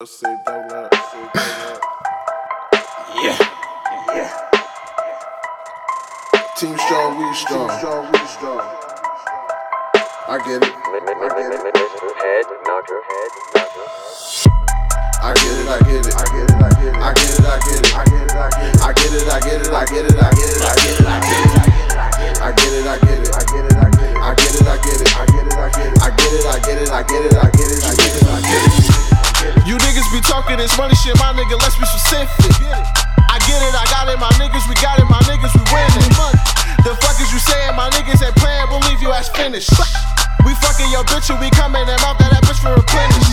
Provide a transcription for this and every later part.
Yeah. yeah. Team strong, we strong. Team strong, we strong. I get it. I get it. Head, knock your head, knock your head. I get it, I get it, I get it, I get it, I get it, I get it, I get it. talking this money shit, my nigga, let's be specific. I get it, I got it, my niggas, we got it, my niggas, we winning. The fuck is you saying, my niggas ain't playing, we'll leave you ass finished. We fucking your bitch and we coming and mouth that, that bitch for a replenish.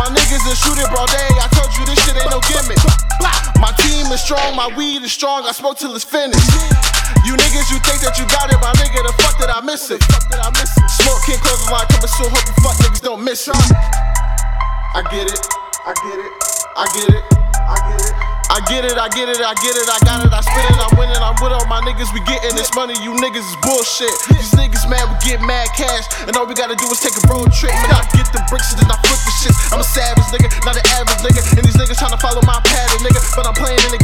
My niggas is shooting broad day, I told you this shit ain't no gimmick. My team is strong, my weed is strong, I smoke till it's finished. You niggas, you think that you got it, my nigga, the fuck did I miss it? Smoke, can't close the line, coming soon, hope you fuck niggas don't miss it. I get it. I get it. I get it. I get it. I get it, I get it, I get it, I got it, I spit it, I'm winning, I'm with all my niggas, we getting this money, you niggas is bullshit. These niggas mad, we get mad cash, and all we gotta do is take a road trip. Man, I get the bricks and then I flip the shit. I'm a savage nigga, not an average nigga, and these niggas tryna follow my pattern, nigga, but I'm playing in the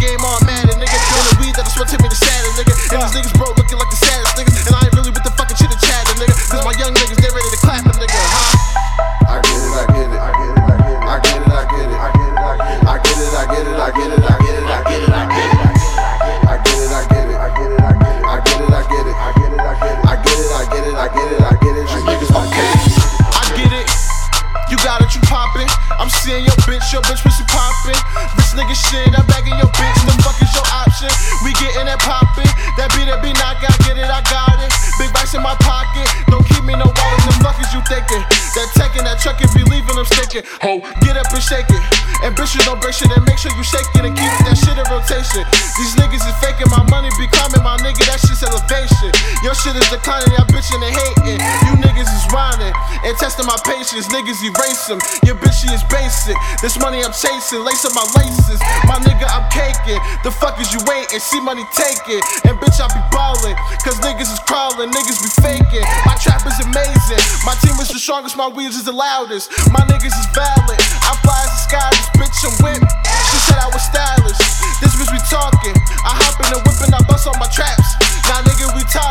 Got it, you poppin'. I'm seeing your bitch, your bitch pussy poppin'. This nigga shit, I'm bagging your bitch. The fuck is your option? We gettin' that poppin'. That beat, that beat, knock, I get it, I got it. Big racks in my pocket. Don't keep me no wallet. The fuck is you thinking? That taking that truck and be leaving them sticking. Ho, get up and shake it. And bitches don't break shit and make sure you shake it and keep that shit in rotation. These niggas is faking my money, be climbing my nigga. That shit's elevation. Your shit is declining, y'all bitchin' and hating wasting my patience, niggas erase them. Your bitch, she is basic. This money I'm chasing, lace up my laces. My nigga, I'm caking. The fuck is you waiting? See money taking. And bitch, I be ballin'. Cause niggas is crawling, niggas be faking. My trap is amazing. My team is the strongest, my wheels is the loudest. My niggas is valid. I fly as the sky, this bitch I'm whip. She said I was stylish. This bitch we talking. I hop in the whip and I bust on my traps. Now nigga, we talk.